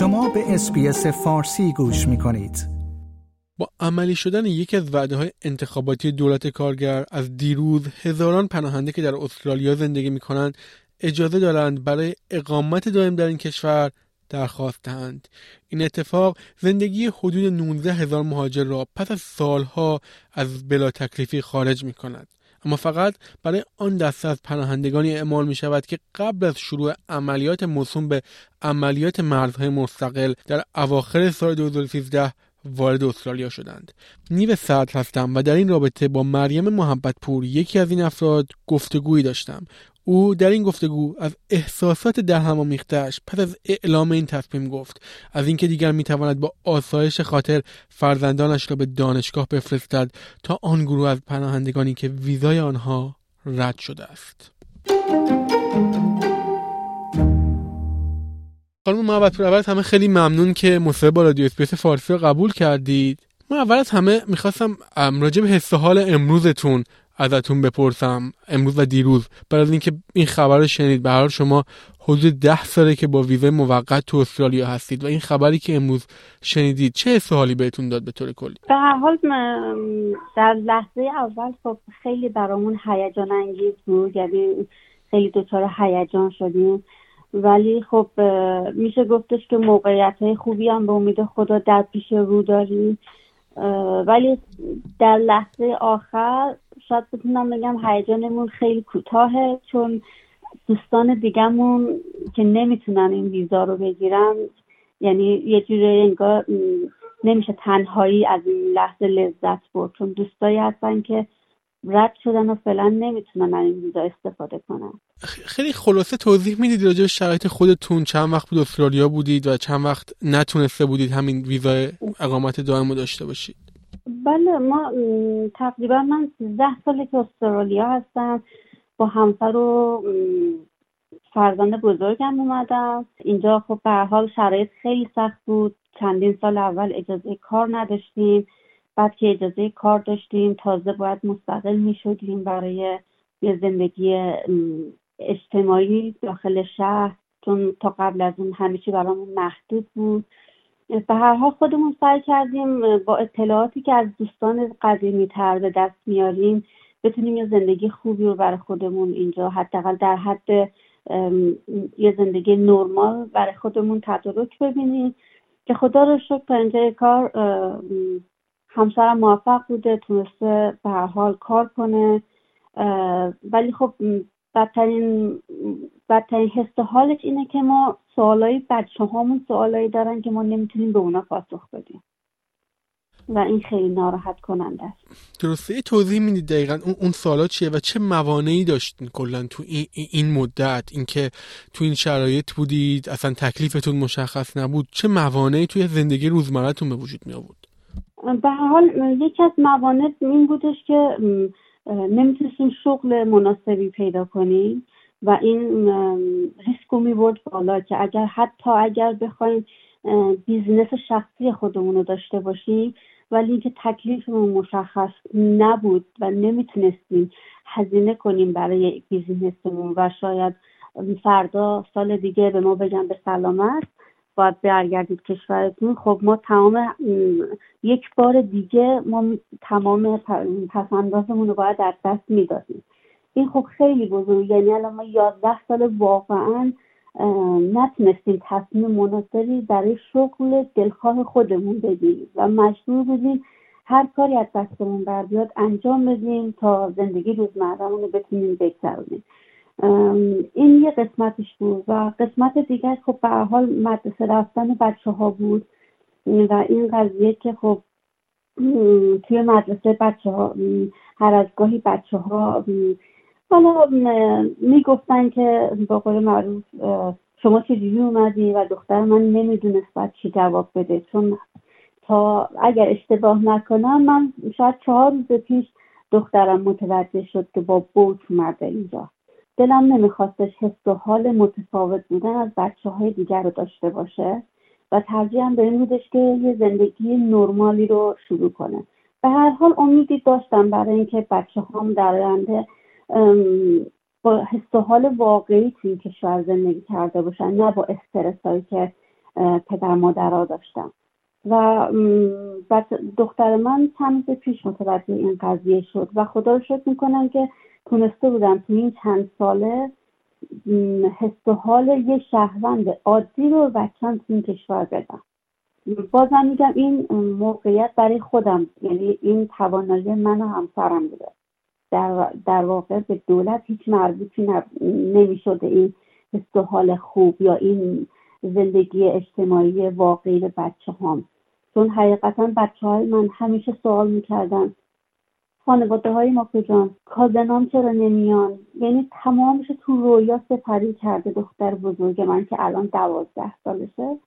شما به اسپیس فارسی گوش می کنید. با عملی شدن یکی از وعده های انتخاباتی دولت کارگر از دیروز هزاران پناهنده که در استرالیا زندگی می کنند اجازه دارند برای اقامت دائم در این کشور درخواست دهند این اتفاق زندگی حدود 19 هزار مهاجر را پس از سالها از بلا تکلیفی خارج می کند اما فقط برای آن دسته از پناهندگانی اعمال می شود که قبل از شروع عملیات موسوم به عملیات مرزهای مستقل در اواخر سال 2013 وارد استرالیا شدند. نیو سعد هستم و در این رابطه با مریم محبت پور یکی از این افراد گفتگویی داشتم. او در این گفتگو از احساسات در هم آمیختهاش پس از اعلام این تصمیم گفت. از اینکه دیگر می‌تواند با آسایش خاطر فرزندانش را به دانشگاه بفرستد تا آن گروه از پناهندگانی که ویزای آنها رد شده است. خانم محبت اول همه خیلی ممنون که مصاحبه با رادیو اسپیس فارسی رو قبول کردید. من اول از همه می‌خواستم راجع به حس حال امروزتون ازتون بپرسم. امروز و دیروز. بعد از اینکه این خبر رو شنید به شما حدود ده ساله که با ویزه موقت تو استرالیا هستید و این خبری که امروز شنیدید چه حس حالی بهتون داد به طور کلی؟ به هر حال در لحظه اول خب خیلی برامون هیجان انگیز بود. یعنی خیلی دچار هیجان شدیم. ولی خب میشه گفتش که موقعیت های خوبی هم به امید خدا در پیش رو داریم. ولی در لحظه آخر شاید بتونم بگم هیجانمون خیلی کوتاهه چون دوستان دیگهمون که نمی‌تونن این ویزا رو بگیرن یعنی یه جوری انگار نمیشه تنهایی از این لحظه لذت برد چون دوستایی هستن که رد شدن و فعلا نمی‌تونن از این ویزا استفاده کنن. خیلی خلاصه توضیح می‌دید راجع به شرایط خودتون چند وقت بود استرالیا بودید و چند وقت نتونسته بودید همین ویزا اقامت دائم داشته باشید؟ بله ما تقریبا من 13 ساله که استرالیا هستم. با همسر و فرزند بزرگم اومدم. اینجا خب به حال شرایط خیلی سخت بود. چندین سال اول اجازه کار نداشتیم. بعد که اجازه کار داشتیم تازه باید مستقل می شدیم برای یه زندگی اجتماعی داخل شهر. چون تا قبل از اون همه چی برامون محدود بود. به هر حال خودمون سعی کردیم با اطلاعاتی که از دوستان قدیمی تر به دست میاریم بتونیم یه زندگی خوبی رو برای خودمون اینجا حداقل در حد یه زندگی نرمال برای خودمون تدارک ببینیم. که خدا رو شکر تا اینجا کار همسرم موفق بوده تونسته به هر حال کار کنه. ولی خب بدترین بدترین حس حالش اینه که ما سوالای بچه هامون سوالایی دارن که ما نمی‌تونیم به اونا پاسخ بدیم. و این خیلی ناراحت کننده است. درسته. توضیح می‌دید دقیقا اون, اون سوالا چیه و چه موانعی داشتین کلا تو این, این مدت؟ اینکه تو این شرایط بودید اصلا تکلیفتون مشخص نبود. چه موانعی توی زندگی روزمرهتون به وجود می آورد به هر حال یکی از موانع این بودش که نمی‌تونستیم شغل مناسبی پیدا کنیم و این ریسکو می‌برد بالا که اگر حتی اگر بخوایم business شخصی خودمون رو داشته باشیم ولی اینکه تکلیفمون مشخص نبود و نمی‌تونستیم هزینه کنیم برای بیزینسمون و شاید فردا سال دیگه به ما بگن به سلامت باید برگردید کشورتون خب ما تمام یک بار دیگه ما تمام پسندازمون رو باید در دست می‌دادیم. این خب خیلی بزرگ یعنی الان ما یازده سال واقعا نتونستیم تصمیم مناسبی برای شغل دلخواه خودمون بگیریم و مجبور بودیم هر کاری از دستمون بر بیاد انجام بدیم تا زندگی روزمرهمون رو بتونیم بگذرونیم. این یه قسمتش بود و قسمت دیگر خب به حال مدرسه رفتن بچه ها بود و این قضیه که خب توی مدرسه بچه ها هر از گاهی بچه ها حالا می‌گفتن که با قول معروف شما چجوری اومدی و دختر من نمی‌دونست باید چی جواب بده. چون تا اگر اشتباه نکنم من شاید چهار روز پیش دخترم متوجه شد که با بوت اومده اینجا. دلم نمیخواستش حس و حال متفاوت بودن از بچه های دیگر رو داشته باشه و ترجیحم به این بودش که یه زندگی نرمالی رو شروع کنه. به هر حال امیدی داشتم برای اینکه بچه هم در آینده با حس و حال واقعی توی کشور زندگی کرده باشن نه با استرس هایی که پدر مادرها داشتم و دختر من چند پیش متوجه این قضیه شد و خدا رو شکر می‌کنم که تونسته بودم تو این چند ساله حس و حال یه شهروند عادی رو بچم تو این کشور بدم. بازم میگم این موقعیت برای خودم یعنی این توانایی من و همسرم بوده. در, در واقع به دولت هیچ مربوطی نمی‌شده این حس و حال خوب یا این زندگی اجتماعی واقعی بچه هم چون حقیقتا بچه های من همیشه سوال می‌کردن خانواده های ما کجان؟ کازنام چرا نمیان؟ یعنی تمامش تو رویا سپری کرده دختر بزرگ من که الان دوازده سالشه.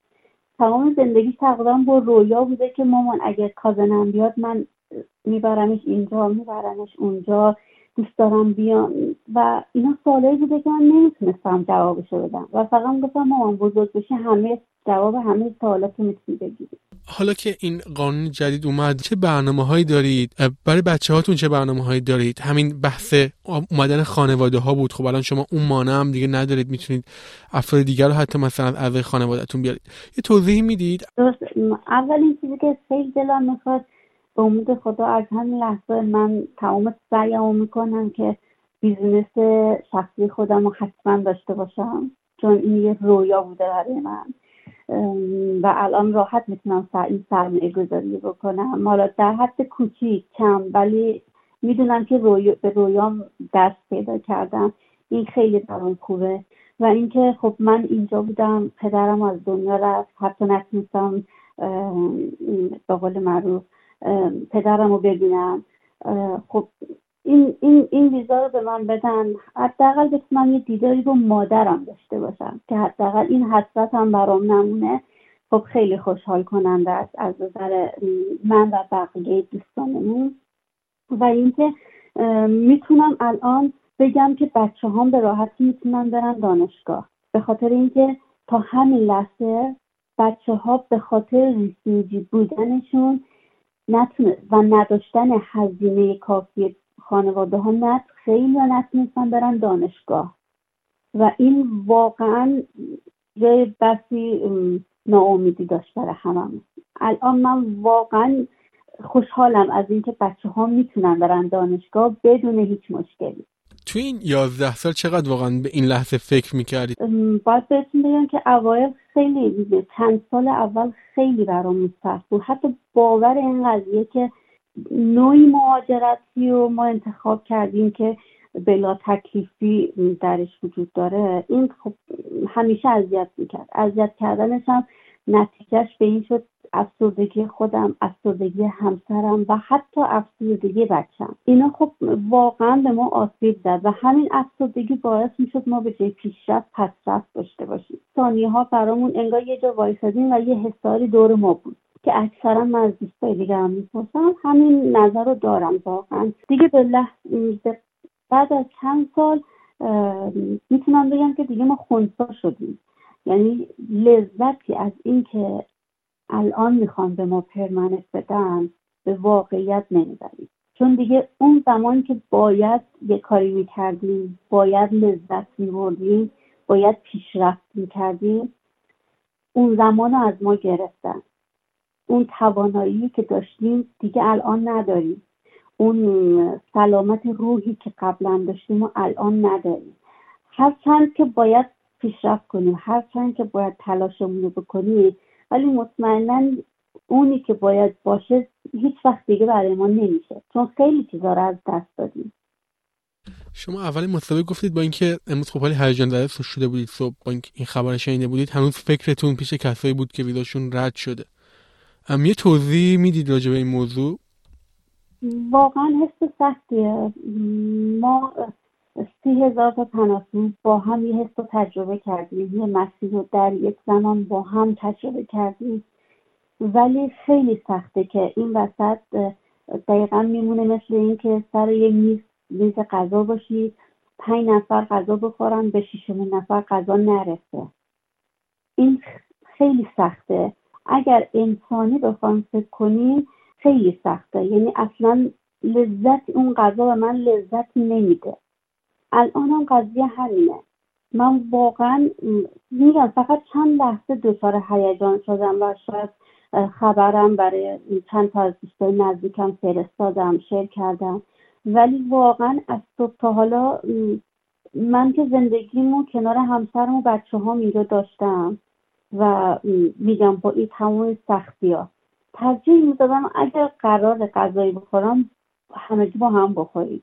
تمام زندگی تقریبا با رویا بوده که مامان اگر کازنم بیاد من میبرمش اینجا میبرمش اونجا. دوست دارم بیام و اینا سوالایی بوده که من نمی‌تونستم جوابشو بدم. و فقط گفتم مامان بزرگ بشه همه جواب همه سوالات می‌تونی بگیری. حالا که این قانون جدید اومد چه برنامه هایی دارید برای بچه هاتون چه برنامه هایی دارید؟ همین بحث اومدن خانواده ها بود. خب الان شما اون مانع هم دیگه ندارید می‌تونید افراد دیگر رو حتی مثلا از اعضای خانوادهتون بیارید. یه توضیحی می‌دید؟ درست. اولین چیزی که خیلی دلم می‌خواد به امید خدا از همین لحظه من تمام سعیمو می‌کنم که بیزینس شخصی خودم رو حتما داشته باشم چون این یه رویا بوده برای من. و الان راحت می‌تونم این سرمایه گذاری بکنم. حالا در حد کوچیک کم ولی می‌دونم که روی... به رویام دست پیدا کردم. این خیلی برام خوبه. و اینکه خب من اینجا بودم پدرم از دنیا رفت. حتی نتونستم به قول معروف پدرم رو ببینم خب این این این ویزا رو به من بدن. حداقل بتونم یه دیداری رو مادرم داشته باشم که حداقل این حسرت هم برام نمونه. خب خیلی خوشحال کننده است از نظر من و بقیه دوستانمون. و اینکه می‌تونم الان بگم که بچه هم به راحتی می‌تونن برن دانشگاه. به خاطر اینکه تا همین لحظه بچه ها به خاطر ریسیجی بودنشون نتونه و نداشتن هزینه کافی خانواده ها نت خیلی نتونستن برن دانشگاه. و این واقعا جای بسی ناامیدی داشت برای همم الان من واقعا خوشحالم از اینکه بچه ها می‌تونن برن دانشگاه بدون هیچ مشکلی. تو این یازده سال چقدر واقعا به این لحظه فکر می‌کردید؟ باید بهتون بگم که اوایل خیلی چند سال اول خیلی برام سخت بود حتی باور این قضیه که نوعی مهاجرتی رو ما انتخاب کردیم که بلا تکلیفی درش وجود داره این خب همیشه اذیت می‌کرد اذیت کردنش هم نتیجهش به این شد افسردگی خودم افسردگی همسرم و حتی افسردگی بچم. اینا خب واقعا به ما آسیب زد و همین افسردگی باعث می‌شد ما به جای پیشرفت پسرفت داشته باشیم. ثانیه ها برامون انگار یه جا وایسادیم و یه حساری دور ما بود که اکثرا من از دوستای دیگه هم می‌پرسم. همین نظر رو دارم واقعا. دیگه به لحظه بعد از چند سال می‌تونم بگم که دیگه ما خونسا شدیم. یعنی لذتی از اینکه الان می‌خوان به ما پرمنت بدن به واقعیت نمی‌بریم. چون دیگه اون زمان که باید یه کاری می‌کردیم باید لذت میبردیم باید پیشرفت می‌کردیم اون زمان رو از ما گرفتن. اون توانایی که داشتیم دیگه الان نداریم. اون سلامت روحی که قبلا داشتیم و الان نداریم. هرچند که باید پیشرفت کنیم هرچند که باید تلاشمون رو بکنیم ولی مطمئنا اونی که باید باشه هیچ وقت دیگه برای ما نمیشه. چون خیلی چیزا رو از دست دادیم. شما اول مصاحبه گفتید با اینکه امروز خب حالی هیجان زده شده بودید صبح با این خبر شنیده بودید هنوز فکرتون پیش کسایی بود که ویداشون رد شده. یه توضیح می‌دید راجع به این موضوع؟ واقعا حس سختیه. ما سی هزار تا با هم یه حس رو تجربه کردیم. یه مسیر رو در یک زمان با هم تجربه کردیم. ولی خیلی سخته که این وسط دقیقا میمونه مثل اینکه سر یه میز میز غذا باشی پنج نفر غذا بخورن به شیشمین نفر غذا نرسه. این خیلی سخته. اگر انسانی بخوایم فکر کنیم خیلی سخته. یعنی اصلا لذت اون غذا به من لذت نمیده. الان هم قضیه همینه. من واقعا میگم فقط چند لحظه دچار هیجان شدم و شاید خبرم برای چند تا از دوستای نزدیکم فرستادم شیر کردم. ولی واقعا از صبح تا حالا من که زندگیمو کنار همسرم و بچه ها اینجا داشتم و میگم با این تمام سختی ها ترجیح می‌دادم اگر قرار غذایی بخورم همگی با هم بخوریم.